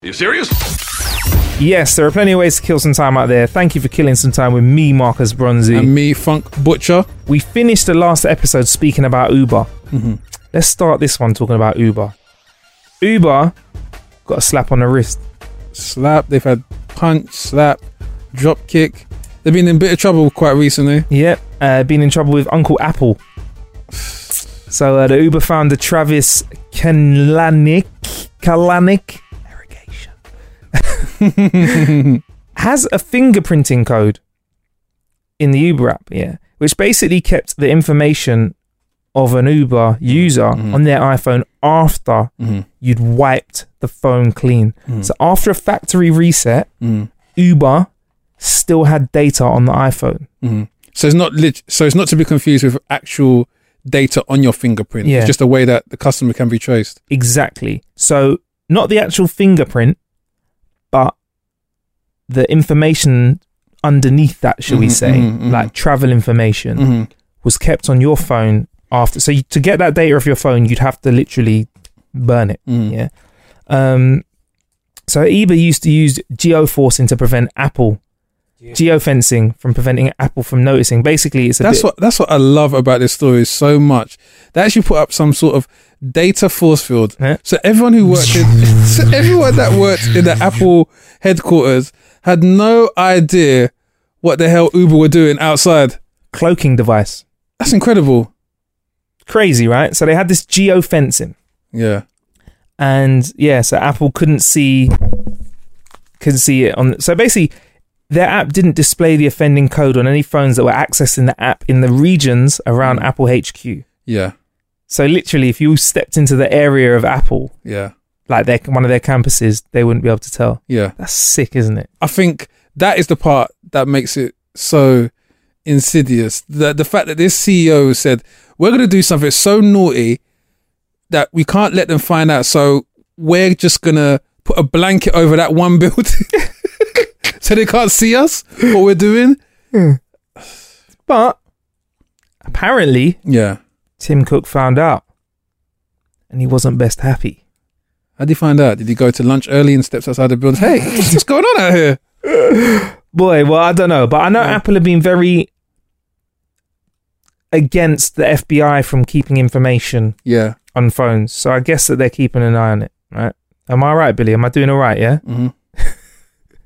You serious? Yes, there are plenty of ways to kill some time out there. Thank you for killing some time with me, Marcus Bronzy. And me, Funk Butcher. we finished the last episode speaking about Uber. Mm-hmm. Let's start this one talking about Uber. Uber got a slap on the wrist. Slap. They've had punch, slap, drop kick. They've been in a bit of trouble quite recently. Yep, uh, been in trouble with Uncle Apple. So uh, the Uber founder Travis Kalanick, Kalanick, irrigation, has a fingerprinting code in the Uber app. Yeah, which basically kept the information of an Uber user mm-hmm. on their iPhone after mm-hmm. you'd wiped the phone clean. Mm. So after a factory reset, mm. Uber still had data on the iPhone. Mm-hmm. So it's not lit- so it's not to be confused with actual data on your fingerprint. Yeah. It's just a way that the customer can be traced. Exactly. So not the actual fingerprint, but the information underneath that, shall we Mhm, say, mhm, mhm. like travel information, Mhm. was kept on your phone after. So you, to get that data off your phone, you'd have to literally burn it. Mm. Yeah. Um. So Uber used to use geofencing to prevent Apple geofencing from preventing Apple from noticing. Basically, it's a That's bit, what that's what I love about this story so much. They actually put up some sort of data force field. So everyone who worked in so everyone that worked in the Apple headquarters had no idea what the hell Uber were doing outside. cloaking device. That's incredible. Crazy, right? So they had this geo fencing. Yeah. and yeah, so Apple couldn't see couldn't see it on. So basically, their app didn't display the offending code on any phones that were accessing the app in the regions around hmm. Apple HQ. Yeah. So literally, if you stepped into the area of Apple, Yeah. like their one of their campuses, they wouldn't be able to tell. Yeah. That's sick, isn't it? I think that is the part that makes it so insidious. The the fact that this CEO said we're going to do something so naughty that we can't let them find out. So we're just going to put a blanket over that one building so they can't see us what we're doing. Hmm. But apparently, Yeah. Tim Cook found out, and he wasn't best happy. How did he find out? Did he go to lunch early and steps outside the building? Hey, what's going on out here? Boy, well, I don't know, but I know Apple have been very against the FBI from keeping information Yeah. on phones. So I guess that they're keeping an eye on it, right? Am I right, Billy? Am I doing all right? Yeah. Mhm.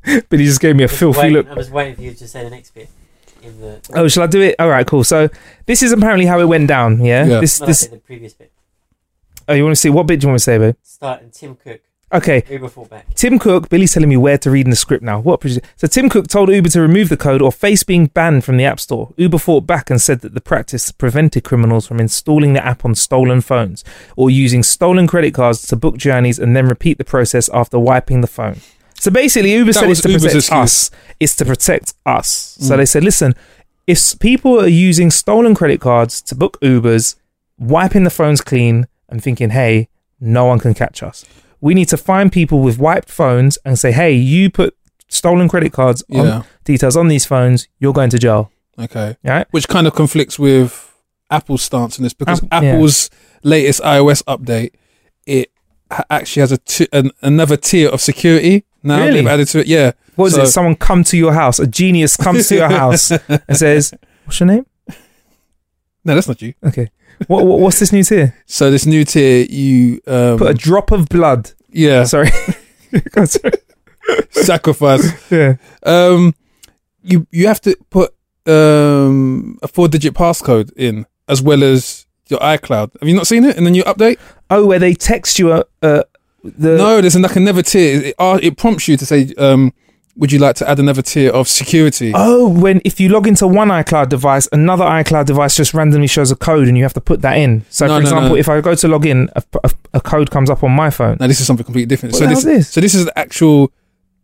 Billy just gave me a was filthy waiting- look. I was waiting for you to say the next bit. In the Oh, shall I do it? All right, cool. So this is apparently how it went down. Yeah. Yeah. This no, this. the previous bit. Oh, you want to see what bit do you want to say, babe? Starting Tim Cook, Okay. Uber fought back. Tim Cook, Billy's telling me where to read in the script now. What? So Tim Cook told Uber to remove the code or face being banned from the App Store. Uber fought back and said that the practice prevented criminals from installing the app on stolen phones or using stolen credit cards to book journeys and then repeat the process after wiping the phone. So basically, Uber That said it's to Uber's protect excuse. us. It's to protect us. So Mm. they said, listen, if people are using stolen credit cards to book Ubers, wiping the phones clean and thinking, hey, no one can catch us. We need to find people with wiped phones and say, hey, you put stolen credit cards on Yeah. details on these phones, you're going to jail. Okay. Right? Which kind of conflicts with Apple's stance on this because App- yeah. Apple's latest iOS update it actually has a t- an, another tier of security now Really? they've added to it. Yeah. What is So- it? Someone come to your house, a genius comes to your house and says, what's your name? No, that's not you. Okay. what, what what's this new tier? So this new tier, you um, Put a drop of blood. yeah Sorry. Sacrifice. Yeah. Um, you you have to put um a four digit passcode in as well as your iCloud. Have you not seen it in the new update? Oh, where they text you a, uh, the no, there's like another tier. It, uh, it prompts you to say, um, "Would you like to add another tier of security?" Oh, when if you log into one iCloud device, another iCloud device just randomly shows a code, and you have to put that in. So, No, for no, example, no. if I go to log in, a, a, a code comes up on my phone. Now this is something completely different. What so this, this? so this is the actual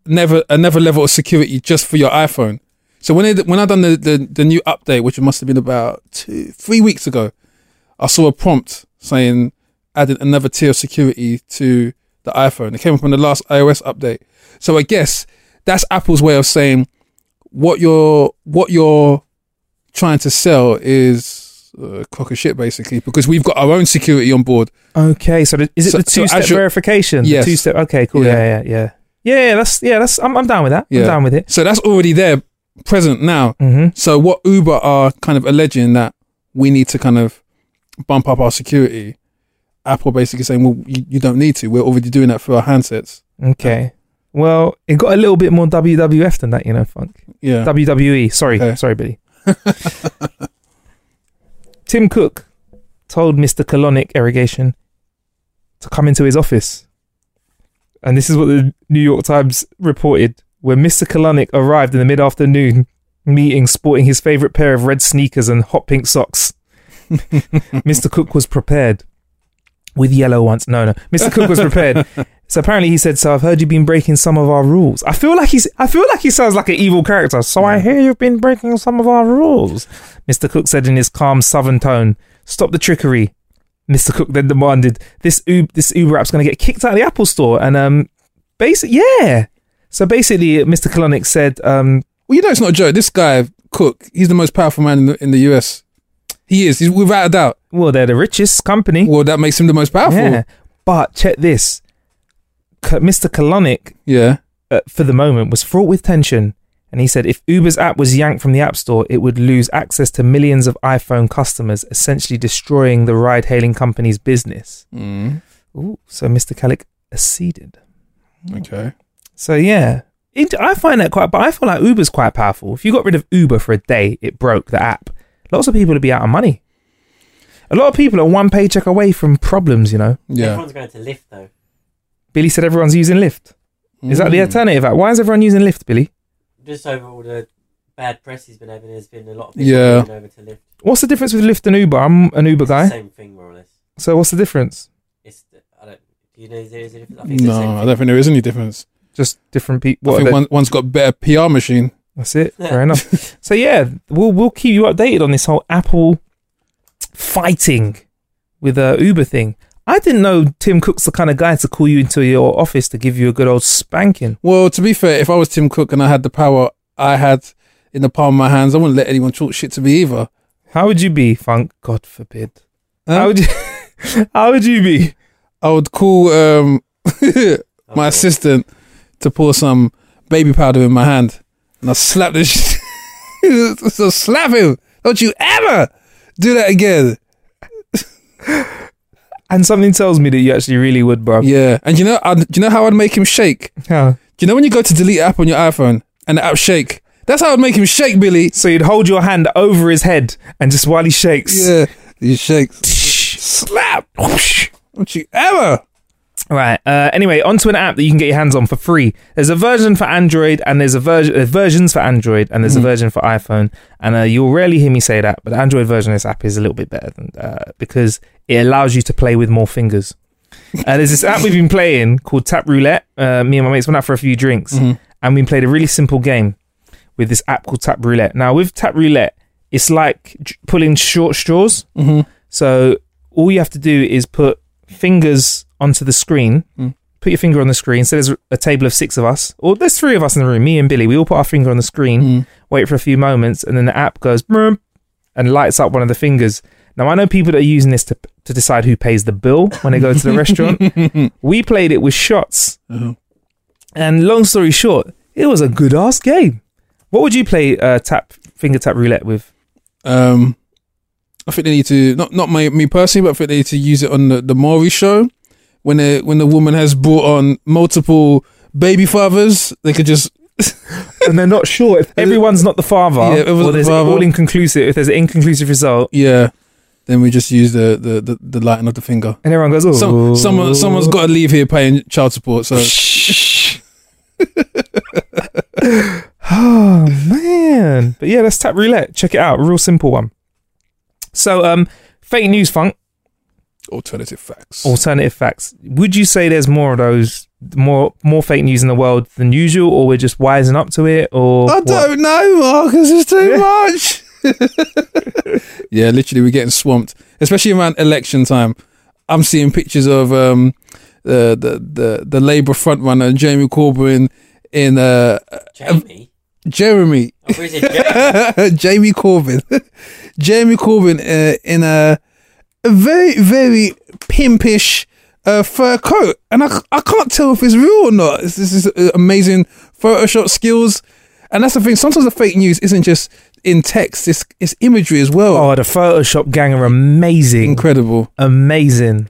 never another level of security just for your iPhone. So when it, when I done the, the the new update, which must have been about two three weeks ago, I saw a prompt saying added another tier of security to the iPhone. It came up on the last iOS update. So I guess that's Apple's way of saying what you're what you're trying to sell is uh, cock of shit basically because we've got our own security on board. Okay, so the, is it So- the two-step verification? The Yes. two-step. Okay, cool. Yeah. Yeah, yeah, yeah, yeah. that's yeah. That's I'm, I'm down with that. Yeah. I'm down with it. So that's already there, present now. hmm So what Uber are kind of alleging that we need to kind of bump up our security. Apple basically saying, well, you, you don't need to. We're already doing that for our handsets. Okay. Well, it got a little bit more WWF than that, you know, Funk. Yeah. WWE. Sorry, Okay. sorry, Billy. Tim Cook told Mr. Colonic Irrigation to come into his office. And this is what the New York Times reported. When Mr. Colonic arrived in the mid afternoon meeting sporting his favourite pair of red sneakers and hot pink socks, Mr. Cook was prepared with yellow once. No, no. Mr. Cook was prepared. So apparently he said, "So I've heard you've been breaking some of our rules." I feel like he's. I feel like he sounds like an evil character. So I hear you've been breaking some of our rules. Mr. Cook said in his calm Southern tone, "Stop the trickery." Mr. Cook then demanded this Uber, this Uber app's going to get kicked out of the Apple Store, and um, basic, yeah. So basically, Mr. Kalanick said, um, Well, you know, it's not a joke. This guy, Cook, he's the most powerful man in the, in the US. He is. He's without a doubt. "Well, they're the richest company." Well, that makes him the most powerful. Yeah, but check this, K- Mr. Kalanick Yeah. uh, for the moment was fraught with tension. And he said if Uber's app was yanked from the App Store, it would lose access to millions of iPhone customers, essentially destroying the ride hailing company's business. Mm. Ooh, so Mr. Kalik acceded. Okay. So, yeah, it, I find that quite, but I feel like Uber's quite powerful. If you got rid of Uber for a day, it broke the app. Lots of people would be out of money. A lot of people are one paycheck away from problems, you know. Yeah. Everyone's going to Lyft though. Billy said everyone's using Lyft. Is that the Mm. alternative app? Why is everyone using Lyft, Billy? Just over all the bad press he's been having, there's been a lot of people Yeah. going over to Lyft. What's the difference with Lyft and Uber? I'm an Uber It's the guy. same thing more or less. So what's the difference? It's the, I don't. Do you know there is a difference? I think No, I don't think there is any difference. Just different people. I What? think one, one's got better PR machine. That's it. Fair enough. So yeah, we'll we'll keep you updated on this whole Apple fighting with a Uber thing. I didn't know Tim Cook's the kind of guy to call you into your office to give you a good old spanking. Well, to be fair, if I was Tim Cook and I had the power I had in the palm of my hands, I wouldn't let anyone talk shit to me either. How would you be, Funk? God forbid. Huh? How would you? how would you be? I would call um, my God. assistant to pour some baby powder in my hand, and I slap this. So slap him! Don't you ever do that again? And something tells me that you actually really would, bro. Yeah, and you know, I'd, do you know how I'd make him shake? How? Do you know when you go to delete app on your iPhone and the app shake? That's how I'd make him shake, Billy. So you'd hold your hand over his head and just while he shakes. Yeah, he shakes. Slap! Don't you ever? Right. Uh, anyway, onto an app that you can get your hands on for free. There's a version for Android, and there's a version uh, versions for Android, and there's a version for iPhone. And uh, you'll rarely hear me say that, but the Android version of this app is a little bit better than uh, because it allows you to play with more fingers. Uh, there's this app we've been playing called Tap Roulette. Uh, me and my mates went out for a few drinks, and we played a really simple game with this app called Tap Roulette. Now, with Tap Roulette, it's like j- pulling short straws. So all you have to do is put fingers onto the screen. Put your finger on the screen. So there's a table of six of us, or there's three of us in the room. Me and Billy. We all put our finger on the screen. Wait for a few moments, and then the app goes and lights up one of the fingers. Now I know people that are using this to to decide who pays the bill when they go to the restaurant. We played it with shots, and long story short, it was a good ass game. What would you play uh, tap finger tap roulette with? Um, I think they need to not not my me personally, but I think they need to use it on the, the Maury show when the when the woman has brought on multiple baby fathers. They could just and they're not sure if everyone's not the father, Yeah, if it was or the there's father. all inconclusive. If there's an inconclusive result, yeah. Then we just use the the the, the lighting of the finger. and everyone goes, "Oh, Some, someone someone's got to leave here paying child support. So Oh man, but yeah, that's tap roulette. Check it out, real simple one. So, um, fake news funk, alternative facts. alternative facts. Would you say there's more of those, more more fake news in the world than usual, or we're just wising up to it, or I what? don't know, Marcus. It's too much. yeah, literally, we're getting swamped, especially around election time. I'm seeing pictures of um, the the the, the Labour frontrunner Jamie Corbyn in uh, Jamie. Jeremy Oh, where is it? Jamie? Jamie Corbyn, Jamie Corbyn uh, in a, a very very pimpish uh, fur coat, and I, I can't tell if it's real or not. This this is uh, amazing Photoshop skills, and that's the thing. Sometimes the fake news isn't just in text; it's it's imagery as well. Oh, the Photoshop gang are amazing. Incredible. amazing.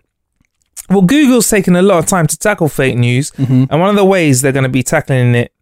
Well, Google's taken a lot of time to tackle fake news, and one of the ways they're going to be tackling it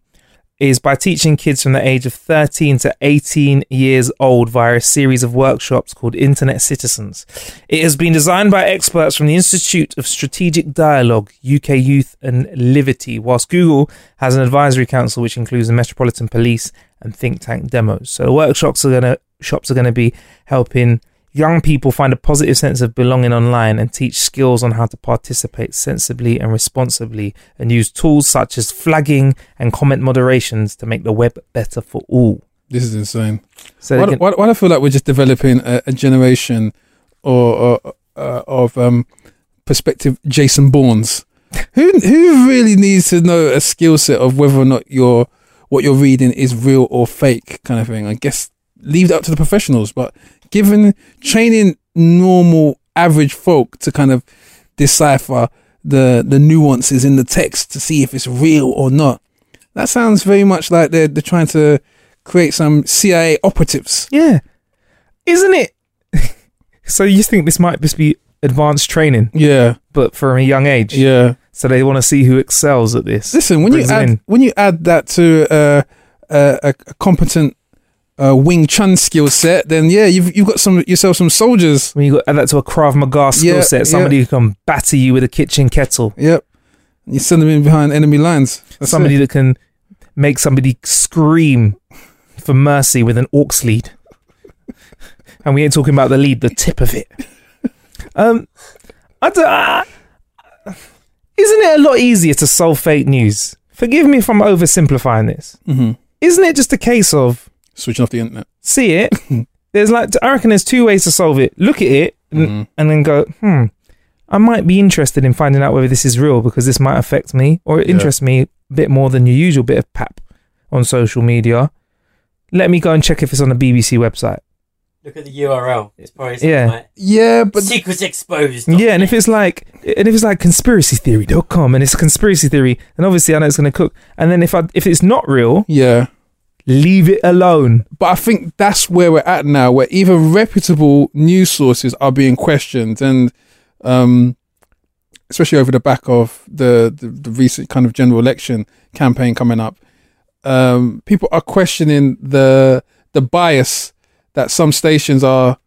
is by teaching kids from the age of 13 to 18 years old via a series of workshops called Internet Citizens. It has been designed by experts from the Institute of Strategic Dialogue, UK Youth and Liberty, whilst Google has an advisory council which includes the Metropolitan Police and think tank Demos. So the workshops are going to shops are going to be helping young people find a positive sense of belonging online and teach skills on how to participate sensibly and responsibly and use tools such as flagging and comment moderations to make the web better for all. This is insane. So why, can- why, why do I feel like we're just developing a, a generation or, or uh, of um, prospective Jason Bournes? who who really needs to know a skill set of whether or not your what you're reading is real or fake, kind of thing? I guess leave that up to the professionals, but given training normal average folk to kind of decipher the the nuances in the text to see if it's real or not. That sounds very much like they're they're trying to create some CIA operatives. yeah. Isn't it? so you think this might just be advanced training, Yeah, but from a young age? yeah. So they want to see who excels at this. Listen, when you Brings add in. when you add that to uh, a, a competent uh, Wing Chun skill set, then yeah, you've you've got some yourself some soldiers. when you got add that to a Krav Maga skill Yeah, set, somebody yeah. who can batter you with a kitchen kettle, Yep, you send them in behind enemy lines. That's somebody it. that can make somebody scream for mercy with an aux lead. and we ain't talking about the lead, the tip of it. Um, I don't, uh, isn't it a lot easier to solve fake news? Forgive me if I'm oversimplifying this. Mhm. Isn't it just a case of switching off the internet. see it? there's like I reckon there's two ways to solve it. Look at it and, Mhm. and then go, hmm. I might be interested in finding out whether this is real because this might affect me or it Yeah. interests me a bit more than your usual bit of pap on social media. Let me go and check if it's on the BBC website. Look at the URL. It's probably Yeah. like Yeah, but secrets exposed. Yeah, and if it's like, and if it's like conspiracytheory.com and it's a conspiracy theory, then obviously I know it's going to cook. And then if I, if it's not real, yeah. Leave it alone. But I think that's where we're at now, where even reputable news sources are being questioned, and um, especially over the back of the, the the recent kind of general election campaign coming up, um, people are questioning the the bias that some stations are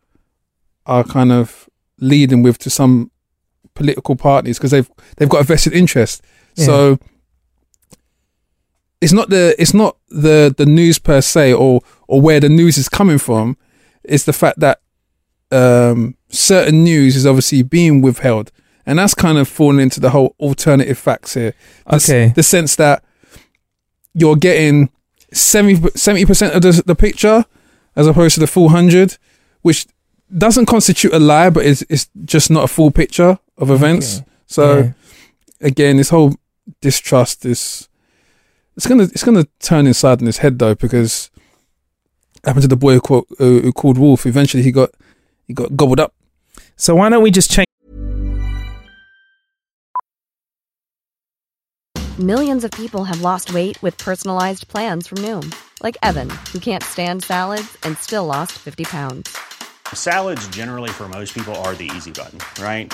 are kind of leading with to some political parties because they've they've got a vested interest. So it's not the it's not the the news per se or or where the news is coming from. It's the fact that um, certain news is obviously being withheld, and that's kind of falling into the whole alternative facts here. The, Okay. the sense that you're getting 70 percent of the, the picture as opposed to the full hundred, which doesn't constitute a lie, but it's it's just not a full picture of events. So Yeah. again, this whole distrust is it's gonna it's gonna turn inside in his head though because happened to the boy who called, uh, who called Wolf. Eventually, he got he got gobbled up. So why don't we just change? Millions of people have lost weight with personalized plans from Noom, like Evan, who can't stand salads and still lost 50 pounds. Salads, generally, for most people, are the easy button, right?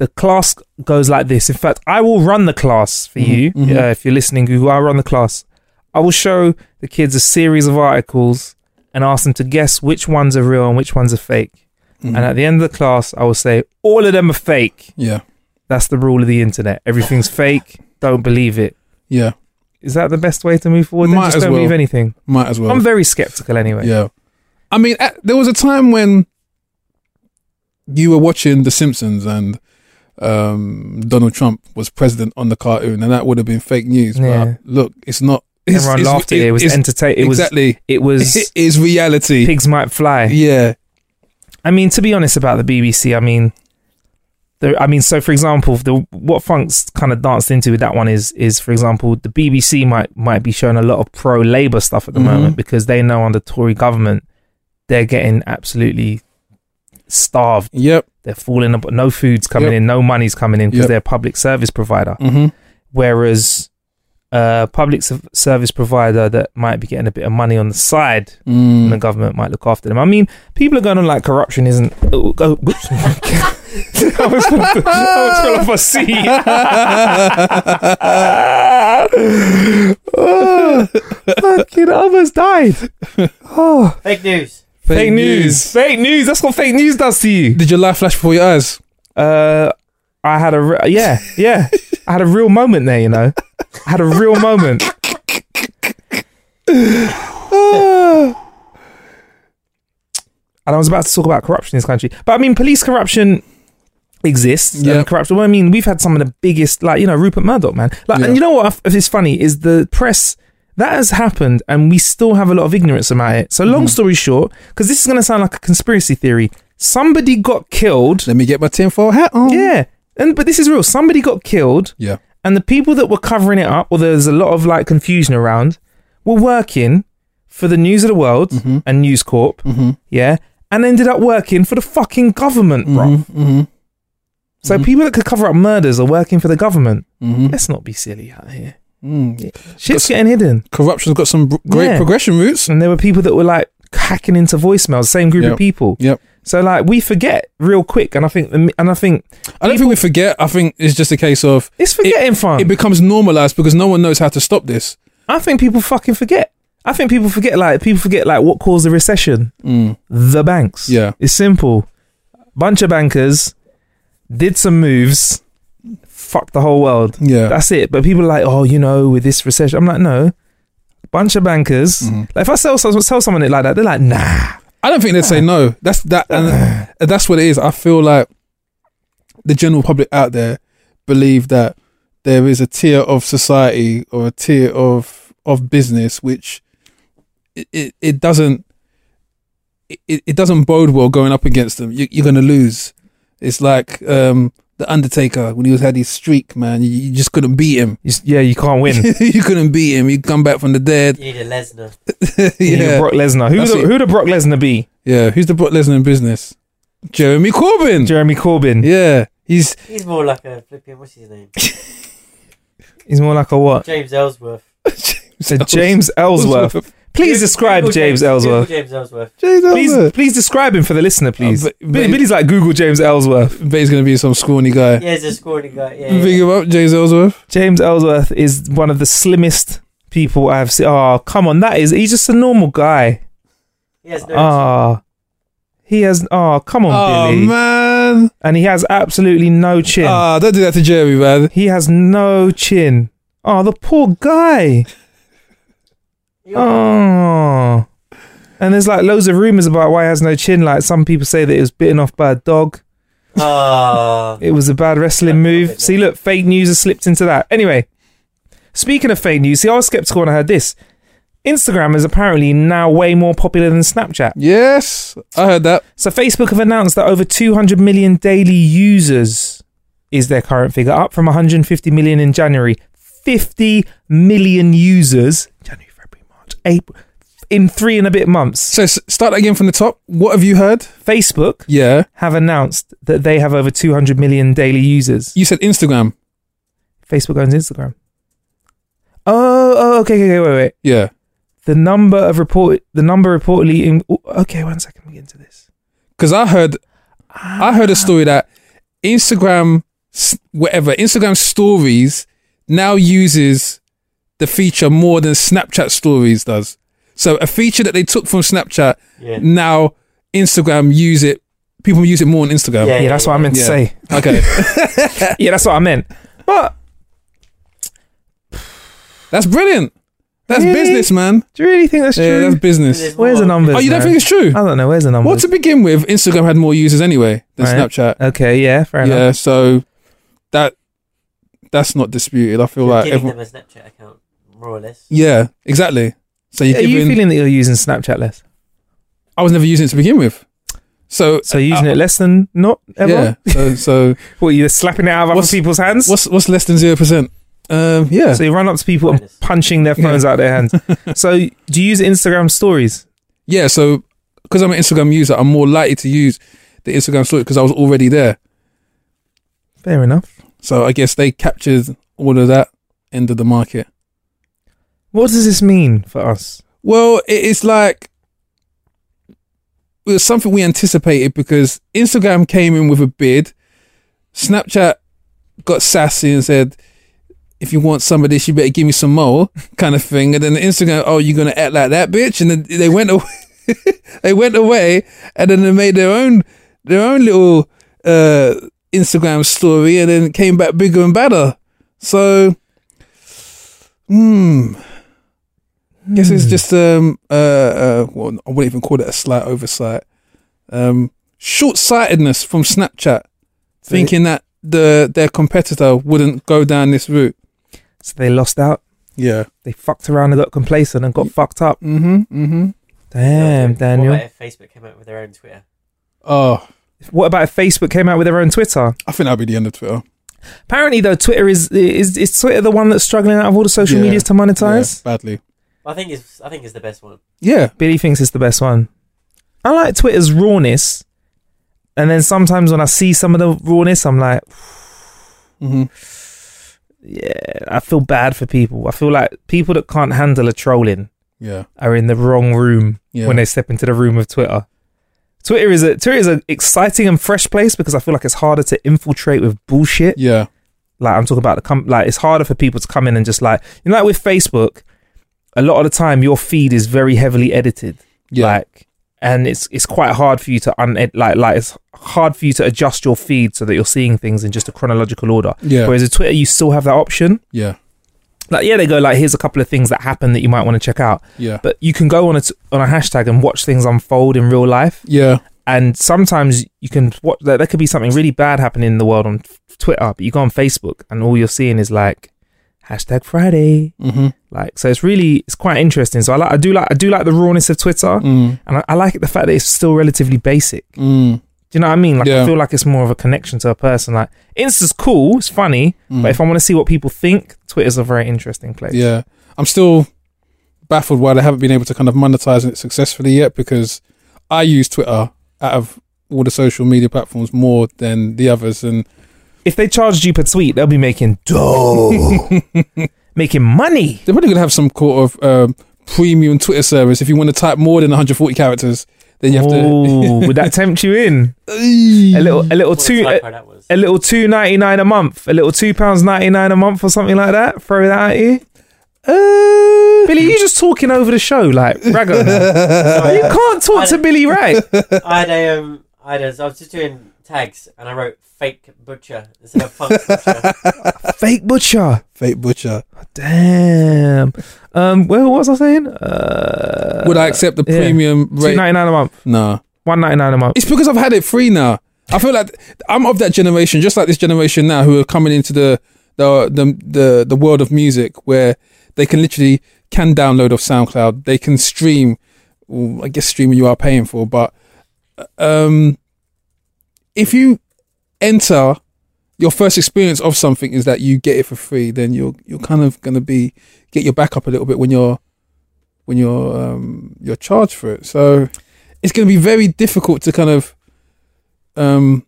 The class goes like this. In fact, I will run the class for you. mhm. Uh, if you're listening, Google, I'll run the class. I will show the kids a series of articles and ask them to guess which ones are real and which ones are fake. Mhm. And at the end of the class, I will say, all of them are fake. yeah, That's the rule of the internet. Everything's fake. Don't believe it. yeah, Is that the best way to move forward? Might just as don't well. believe anything. might as well. I'm very skeptical anyway. Yeah. I mean, at, there was a time when you were watching The Simpsons and um, Donald Trump was president on the cartoon, and that would have been fake news. Yeah. But look, it's not. It's, Everyone it's- laughed at it. It was entertaining. It was exactly. It was It is reality. pigs might fly. Yeah. I mean, to be honest about the BBC, I mean, the, I mean, so for example, the what Funk's kind of danced into with that one is is for example, the BBC might might be showing a lot of pro Labour stuff at the Mhm. moment because they know under Tory government they're getting absolutely starved. Yep. They're falling up. No food's coming Yep. in. No money's coming in because Yep. they're a public service provider. Mm-hmm. Whereas a public service provider that might be getting a bit of money on the side Mm. and the government might look after them. I mean, people are going on like corruption isn't. Oh, oh, whoops. I was going to off a seat. oh, fucking almost died. Oh, Fake news. Fake, news. Fake news. That's what fake news does to you. Did your life flash before your eyes? Uh, I had a re- yeah, yeah. I had a real moment there. You know, I had a real moment. and I was about to talk about corruption in this country. But I mean, police corruption exists. Yeah. Corruption. Well, I mean, we've had some of the biggest, like you know, Rupert Murdoch, man. Like, Yeah. and you know what? It's funny is the press that has happened, and we still have a lot of ignorance about it. So, Mm-hmm. long story short, because this is going to sound like a conspiracy theory, somebody got killed. Let me get my tinfoil hat on. Yeah, and but this is real. Somebody got killed Yeah. and the people that were covering it up, or there's a lot of like confusion around, were working for the News of the World Mm-hmm. and News Corp, yeah, and ended up working for the fucking government, bro. Mm-hmm. So people that could cover up murders are working for the government. Mm-hmm. Let's not be silly out here. Mm. Shit's getting hidden, Corruption's got some br- great Yeah. progression routes. and there were people that were like hacking into voicemails. Same group Yep. of people. Yep. So like we forget real quick, and I think and I think I don't think we forget. I think it's just a case of it's forgetting fun. it becomes normalized because no one knows how to stop this. I think people fucking forget. I think people forget like people forget like what caused the recession. Mm. The banks. Yeah. It's simple. Bunch of bankers did some moves, fucked the whole world. Yeah. That's it. But people are like, oh, you know, with this recession, I'm like, no. Bunch of bankers. Mm-hmm. Like if I sell sell someone it like that, they're like, nah. I don't think they'd say no. That's that, and that's what it is. I feel like the general public out there believe that there is a tier of society or a tier of of business which it it, it doesn't it, it doesn't bode well going up against them. You, you're going to lose. It's like um, the Undertaker when he was had his streak, man. You, you just couldn't beat him. You yeah, you can't win. you couldn't beat him. He'd come back from the dead. You need a Lesnar. You need yeah, Brock Lesnar. Who the, who the Brock Lesnar be? yeah. Who's the Brock Lesnar in business? Jeremy Corbyn. Jeremy Corbyn. Yeah, he's He's more like a flipping. What's his name? He's more like a what? James Ellsworth. So James Ellsworth. Please Google- describe Google James Google Ellsworth. James Ellsworth. James Please, Ellsworth. please describe him for the listener, please. Uh, but- Billy- but- Billy's like Google James Ellsworth. Bet he's going to be some scrawny guy. Yeah, he's a scoring guy. Yeah, Think yeah. about James Ellsworth. James Ellsworth is one of the slimmest people I've seen. Oh, come on, that is he's just a normal guy. He has no. Ah, he has. Oh, come on, Oh, Billy. man. And he has absolutely no chin. Ah, don't do that to Jeremy, man. he has no chin. Oh, the poor guy. Oh. And there's like loads of rumors about why he has no chin. Like some people say that it was bitten off by a dog. Ah. It was a bad wrestling move. See, look, fake news has slipped into that. Anyway, speaking of fake news, see, I was skeptical when I heard this. Instagram is apparently now way more popular than Snapchat. Yes, I heard that. So Facebook have announced that over 200 million daily users is their current figure, up from 150 million in January. 50 million users, January, February, March, April, in three and a bit months. So s- start again from the top. What have you heard? Facebook Yeah. have announced that they have over 200 million daily users. You said Instagram. Facebook owns Instagram. Oh, oh, okay, okay, okay, wait, wait. Yeah. The number of report, the number reportedly in. oh, Okay, one second, we get into this. Because I heard, I heard a ah. story that Instagram, s- whatever Instagram stories now uses the feature more than Snapchat stories does. So a feature that they took from Snapchat, Yeah. now Instagram use it. People use it more on Instagram. Yeah. Yeah, that's what I meant to say. Okay, Yeah, that's what I meant. But that's brilliant. That's Really? business, man. do you really think that's Yeah, true? that's business. Where's the more. numbers? Oh, you don't man? think it's true? I don't know. Where's the numbers? Well, to begin with, Instagram had more users anyway than Right. Snapchat. Okay, yeah, fair yeah, enough. Yeah, so that that's not disputed. I feel You're like giving everyone, them a Snapchat account, more or less. yeah, exactly. So you're Are you giving. feeling that you're using Snapchat less? I was never using it to begin with. So So you're using uh, it less than not ever? Yeah. So so What, you're slapping it out of other What's- people's hands? what's what's less than zero percent? Um, yeah. So you run up to people and Minus. punching their phones out of their hands. so do you use Instagram stories? yeah. So because I'm an Instagram user, I'm more likely to use the Instagram story because I was already there. Fair enough. So I guess they captured all of that end of the market. What does this mean for us? Well, it's like it was something we anticipated because Instagram came in with a bid. Snapchat got sassy and said, "If you want some of this, you better give me some more," kind of thing. And then the Instagram, "Oh, you're gonna act like that, bitch?" And then they went away. they went away, and then they made their own their own little uh, Instagram story, and then came back bigger and better. So, hmm. Guess it's just um uh, uh well I wouldn't even call it a slight oversight. Um short sightedness from Snapchat, thinking that the their competitor wouldn't go down this route. So they lost out. Yeah. They fucked around and got complacent and got fucked up. Mm-hmm. Mm-hmm. Damn, What Daniel. about if Facebook came out with their own Twitter? Oh, What about if Facebook came out with their own Twitter? I think that'd be the end of Twitter. Apparently, though, Twitter is is is Twitter the one that's struggling out of all the social Yeah. medias to monetize. Yeah, badly. I think it's I think it's the best one. Yeah. Billy thinks it's the best one. I like Twitter's rawness, and then sometimes when I see some of the rawness, I'm like, Mm-hmm. yeah, I feel bad for people. I feel like people that can't handle a trolling Yeah. are in the wrong room Yeah. when they step into the room of Twitter. Twitter is a Twitter is an exciting and fresh place because I feel like it's harder to infiltrate with bullshit. Yeah. Like I'm talking about the com- like it's harder for people to come in and just like you know like with Facebook, a lot of the time your feed is very heavily edited. Yeah. Like and it's it's quite hard for you to un like like it's hard for you to adjust your feed so that you're seeing things in just a chronological order. Yeah. Whereas with Twitter you still have that option. Yeah. Like yeah, they go like here's a couple of things that happen that you might want to check out. Yeah. But you can go on a t- on a hashtag and watch things unfold in real life. Yeah. And sometimes you can watch that there could be something really bad happening in the world on Twitter, but you go on Facebook and all you're seeing is like hashtag Friday. Mm-hmm. Like so, it's really it's quite interesting. So I like I do like I do like the rawness of Twitter, Mm. and I, I like the fact that it's still relatively basic. Mm. Do you know what I mean? Like Yeah. I feel like it's more of a connection to a person. Like Insta's cool, it's funny, Mm. but if I want to see what people think, Twitter's a very interesting place. Yeah. I'm still baffled why they haven't been able to kind of monetize it successfully yet because I use Twitter out of all the social media platforms more than the others and if they charged you per tweet, they'll be making dough, making money. They're probably gonna have some sort of um, premium Twitter service. If you want to type more than 140 characters, then you have Oh, would that tempt you in? A little, a little What two, a, a little two ninety nine a month, a little two pounds ninety nine a month or something like that. Throw that at you. Uh, Billy, you just talking over the show like raggo. you can't talk to Billy right. I had a um, I had a, I was just doing tags and I wrote fake butcher instead of funk butcher. Fake butcher. Fake butcher. Damn. Um. Well, what was I saying? Uh, Would I accept the premium two rate? ninety nine a month. No. One ninety nine a month. It's because I've had it free now. I feel like I'm of that generation, just like this generation now, who are coming into the the the the, the world of music, where they can literally can download off SoundCloud. They can stream. well, I guess streaming you are paying for, but um, if you enter your first experience of something is that you get it for free, then you're you're kind of gonna be get your back up a little bit when you're when you're um you're charged for it. So it's gonna be very difficult to kind of um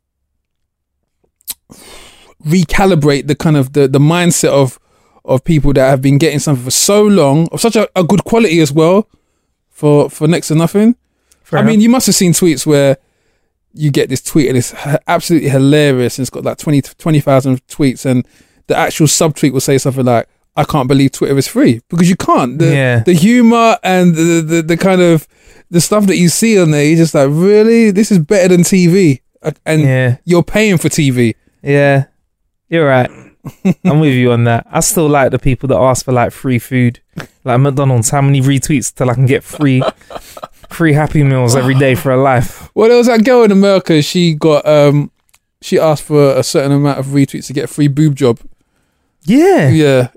recalibrate the kind of the the mindset of of people that have been getting something for so long of such a, a good quality as well for for next to nothing. Fair I mean, you must have seen tweets where you get this tweet and it's absolutely hilarious and it's got like 20 20,000 tweets and the actual subtweet will say something like I can't believe Twitter is free because you can't. The Yeah. the humor and the, the the kind of the stuff that you see on there, you're just like, really, this is better than TV, and Yeah. you're paying for TV. Yeah, you're right. I'm with you on that. I still like the people that ask for like free food, like McDonald's. How many retweets till I can get free, free Happy Meals every day for a life? Well, there was that girl in America. She got um, she asked for a certain amount of retweets to get a free boob job. Yeah, Yeah,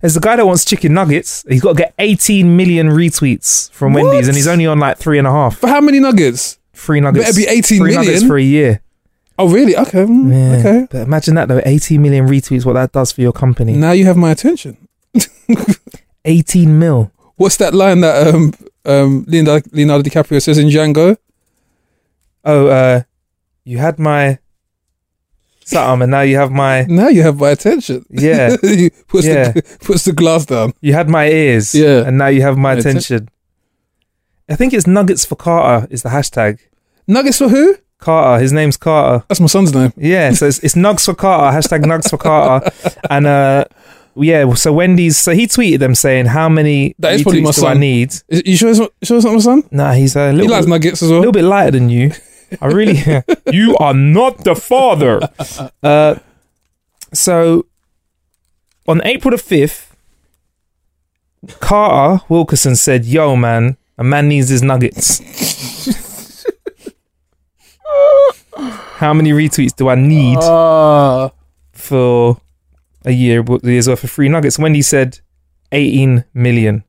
there's a guy that wants chicken nuggets. He's got to get 18 million retweets from What? Wendy's, and he's only on like three and a half. for how many nuggets? Free nuggets. Better be 18 free nuggets for a year. Oh, really? Okay, mm, Yeah. okay. But imagine that though, 18 million retweets. What that does for your company? Now you have my attention. 18 mil. What's that line that um um Leonardo, Leonardo DiCaprio says in Django? Oh, uh, you had my something, and now you have my Now you have my attention. yeah. Puts Yeah. the puts the glass down. You had my ears, Yeah. and now you have my My atten- attention. I think it's Nuggets for Carter is the hashtag. Nuggets for who? Carter, his name's Carter. That's my son's name. Yeah, so it's, it's Nugs for Carter, hashtag Nugs for Carter, and uh, yeah. So Wendy's, so he tweeted them saying, "How many That is probably my do I son. need?" Is, you sure it's not, sure it's not my son? Nah, he's a He little, likes bit, nuggets as a well. little bit lighter than you. I really, you are not the father. Uh, so on April the fifth, Carter Wilkerson said, "Yo, man, a man needs his nuggets." How many retweets do I need Ah, for a year year's worth of free nuggets? Wendy said 18 million.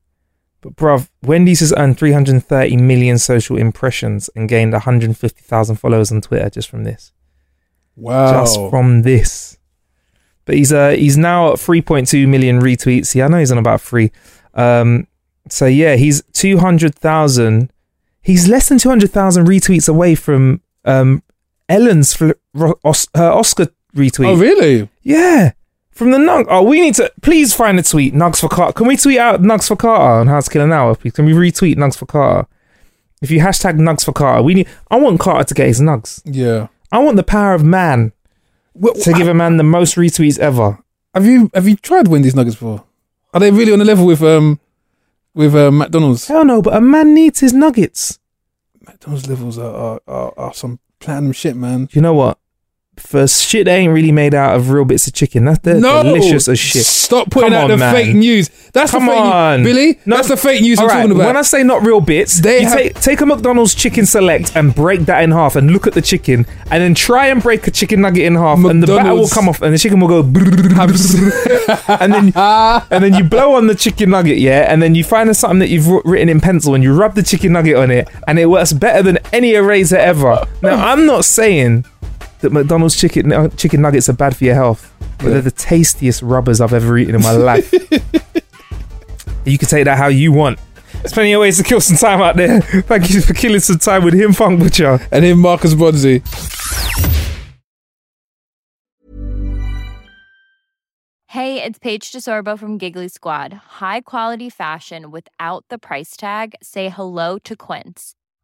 But bruv, Wendy's has earned 330 million social impressions and gained 150,000 followers on Twitter just from this. wow. Just from this. But he's uh he's now at 3.2 million retweets. Yeah, I know he's on about three. Um, so yeah, he's 200,000. He's less than 200,000 retweets away from um Ellen's Os- her Oscar retweet. oh, really? Yeah. From the Nug. Oh, we need to please find a tweet. Nugs for Carter. Can we tweet out Nugs for Carter on How to Kill an Hour? Please? Can we retweet Nugs for Carter? If you hashtag Nugs for Carter, we need. I want Carter to get his nugs. Yeah. I want the power of man What, to give a man the most retweets ever. have you have you tried Wendy's nuggets before? Are they really on the level with um with uh, McDonald's? Hell no, but a man needs his nuggets. McDonald's levels are are, are, are some platinum shit, man. You know what? For shit that ain't really made out of real bits of chicken, that's they're no, delicious as shit. Stop putting Come out on, the man. fake news. That's Come the fake on. news, Billy. No. That's the fake news I'm right, talking about. When I say not real bits, They you have- take, take a McDonald's chicken select and break that in half and look at the chicken and then try and break a chicken nugget in half and the batter will come off and the chicken will go and then and then you blow on the chicken nugget, yeah, and then you find something that you've written in pencil and you rub the chicken nugget on it and it works better than any eraser ever. Now, I'm not saying that McDonald's chicken uh, chicken nuggets are bad for your health, but yeah. they're the tastiest rubbers I've ever eaten in my life. you can take that how you want. There's plenty of ways to kill some time out there. Thank you for killing some time with him, Funk Butcher. And him, Marcus Bronzy. Hey, it's Paige DeSorbo from Giggly Squad. High quality fashion without the price tag? Say hello to Quince.